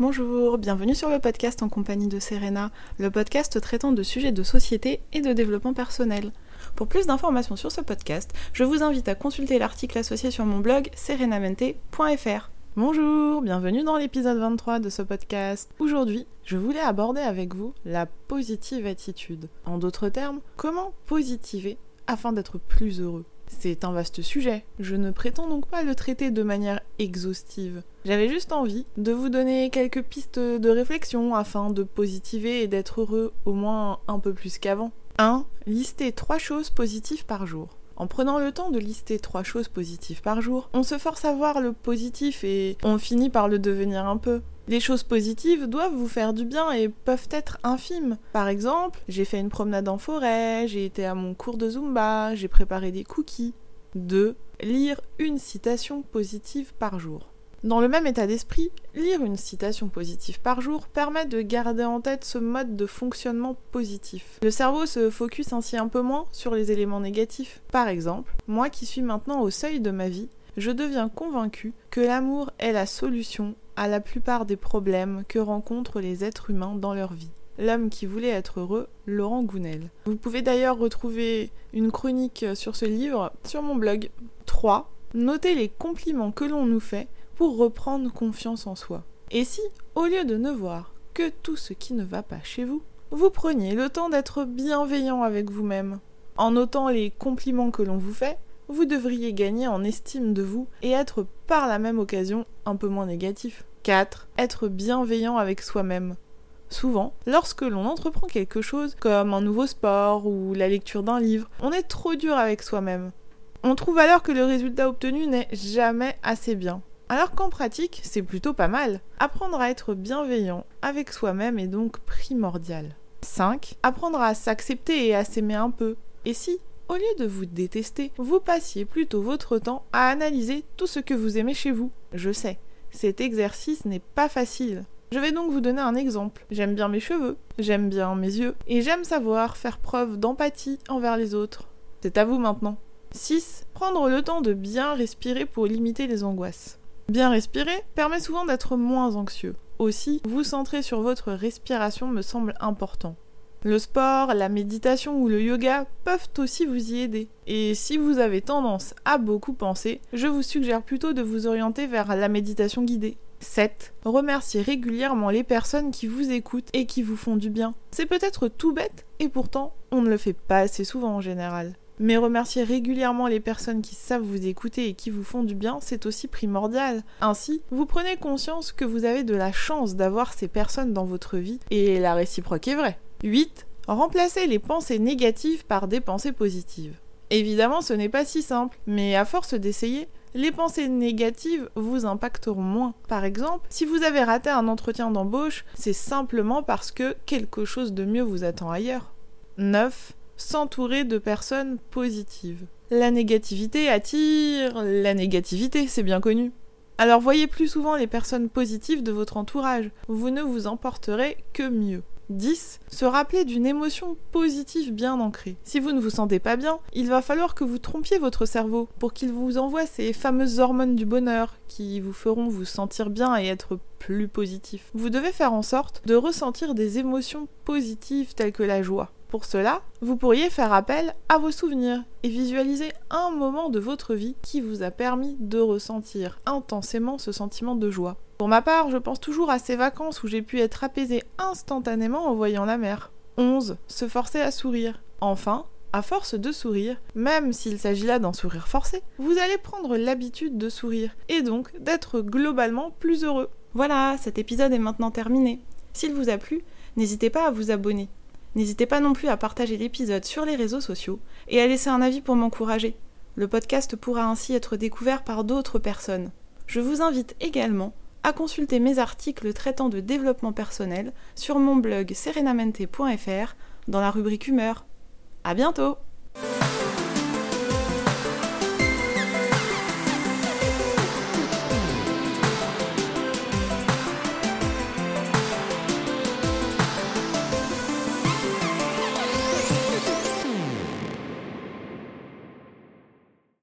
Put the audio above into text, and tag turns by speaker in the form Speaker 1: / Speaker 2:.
Speaker 1: Bonjour, bienvenue sur le podcast en compagnie de Serena, le podcast traitant de sujets de société et de développement personnel. Pour plus d'informations sur ce podcast, je vous invite à consulter l'article associé sur mon blog serenamente.fr. Bonjour, bienvenue dans l'épisode 23 de ce podcast. Aujourd'hui, je voulais aborder avec vous la positive attitude. En d'autres termes, comment positiver afin d'être plus heureux? C'est un vaste sujet. Je ne prétends donc pas le traiter de manière exhaustive. J'avais juste envie de vous donner quelques pistes de réflexion afin de positiver et d'être heureux au moins un peu plus qu'avant. 1. Listez 3 choses positives par jour. En prenant le temps de lister trois choses positives par jour, on se force à voir le positif et on finit par le devenir un peu. Les choses positives doivent vous faire du bien et peuvent être infimes. Par exemple, j'ai fait une promenade en forêt, j'ai été à mon cours de Zumba, j'ai préparé des cookies. 2. Lire une citation positive par jour. Dans le même état d'esprit, lire une citation positive par jour permet de garder en tête ce mode de fonctionnement positif. Le cerveau se focus ainsi un peu moins sur les éléments négatifs. Par exemple, moi qui suis maintenant au seuil de ma vie, je deviens convaincu que l'amour est la solution à la plupart des problèmes que rencontrent les êtres humains dans leur vie. L'homme qui voulait être heureux, Laurent Gounel. Vous pouvez d'ailleurs retrouver une chronique sur ce livre sur mon blog. 3. Notez les compliments que l'on nous fait pour reprendre confiance en soi. Et si, au lieu de ne voir que tout ce qui ne va pas chez vous, vous preniez le temps d'être bienveillant avec vous-même En notant les compliments que l'on vous fait, vous devriez gagner en estime de vous et être par la même occasion un peu moins négatif. 4. Être bienveillant avec soi-même. Souvent, lorsque l'on entreprend quelque chose, comme un nouveau sport ou la lecture d'un livre, on est trop dur avec soi-même. On trouve alors que le résultat obtenu n'est jamais assez bien. Alors qu'en pratique, c'est plutôt pas mal. Apprendre à être bienveillant avec soi-même est donc primordial. 5. Apprendre à s'accepter et à s'aimer un peu. Et si, au lieu de vous détester, vous passiez plutôt votre temps à analyser tout ce que vous aimez chez vous? Je sais, cet exercice n'est pas facile. Je vais donc vous donner un exemple. J'aime bien mes cheveux, j'aime bien mes yeux, et j'aime savoir faire preuve d'empathie envers les autres. C'est à vous maintenant. 6. Prendre le temps de bien respirer pour limiter les angoisses. Bien respirer permet souvent d'être moins anxieux. Aussi, vous centrer sur votre respiration me semble important. Le sport, la méditation ou le yoga peuvent aussi vous y aider. Et si vous avez tendance à beaucoup penser, je vous suggère plutôt de vous orienter vers la méditation guidée. 7. Remerciez régulièrement les personnes qui vous écoutent et qui vous font du bien. C'est peut-être tout bête, et pourtant, on ne le fait pas assez souvent en général. Mais remercier régulièrement les personnes qui savent vous écouter et qui vous font du bien, c'est aussi primordial. Ainsi, vous prenez conscience que vous avez de la chance d'avoir ces personnes dans votre vie, et la réciproque est vraie. 8. Remplacez les pensées négatives par des pensées positives. Évidemment, ce n'est pas si simple, mais à force d'essayer, les pensées négatives vous impacteront moins. Par exemple, si vous avez raté un entretien d'embauche, c'est simplement parce que quelque chose de mieux vous attend ailleurs. 9 s'entourer de personnes positives. La négativité attire la négativité, c'est bien connu. Alors voyez plus souvent les personnes positives de votre entourage, vous ne vous emporterez que mieux. 10. Se rappeler d'une émotion positive bien ancrée. Si vous ne vous sentez pas bien, il va falloir que vous trompiez votre cerveau pour qu'il vous envoie ces fameuses hormones du bonheur qui vous feront vous sentir bien et être plus positif. Vous devez faire en sorte de ressentir des émotions positives telles que la joie, pour cela, vous pourriez faire appel à vos souvenirs et visualiser un moment de votre vie qui vous a permis de ressentir intensément ce sentiment de joie. Pour ma part, je pense toujours à ces vacances où j'ai pu être apaisé instantanément en voyant la mer. 11. Se forcer à sourire. Enfin, à force de sourire, même s'il s'agit là d'un sourire forcé, vous allez prendre l'habitude de sourire et donc d'être globalement plus heureux. Voilà, cet épisode est maintenant terminé. S'il vous a plu, n'hésitez pas à vous abonner N'hésitez pas non plus à partager l'épisode sur les réseaux sociaux et à laisser un avis pour m'encourager. Le podcast pourra ainsi être découvert par d'autres personnes. Je vous invite également à consulter mes articles traitant de développement personnel sur mon blog serenamente.fr dans la rubrique humeur. À bientôt!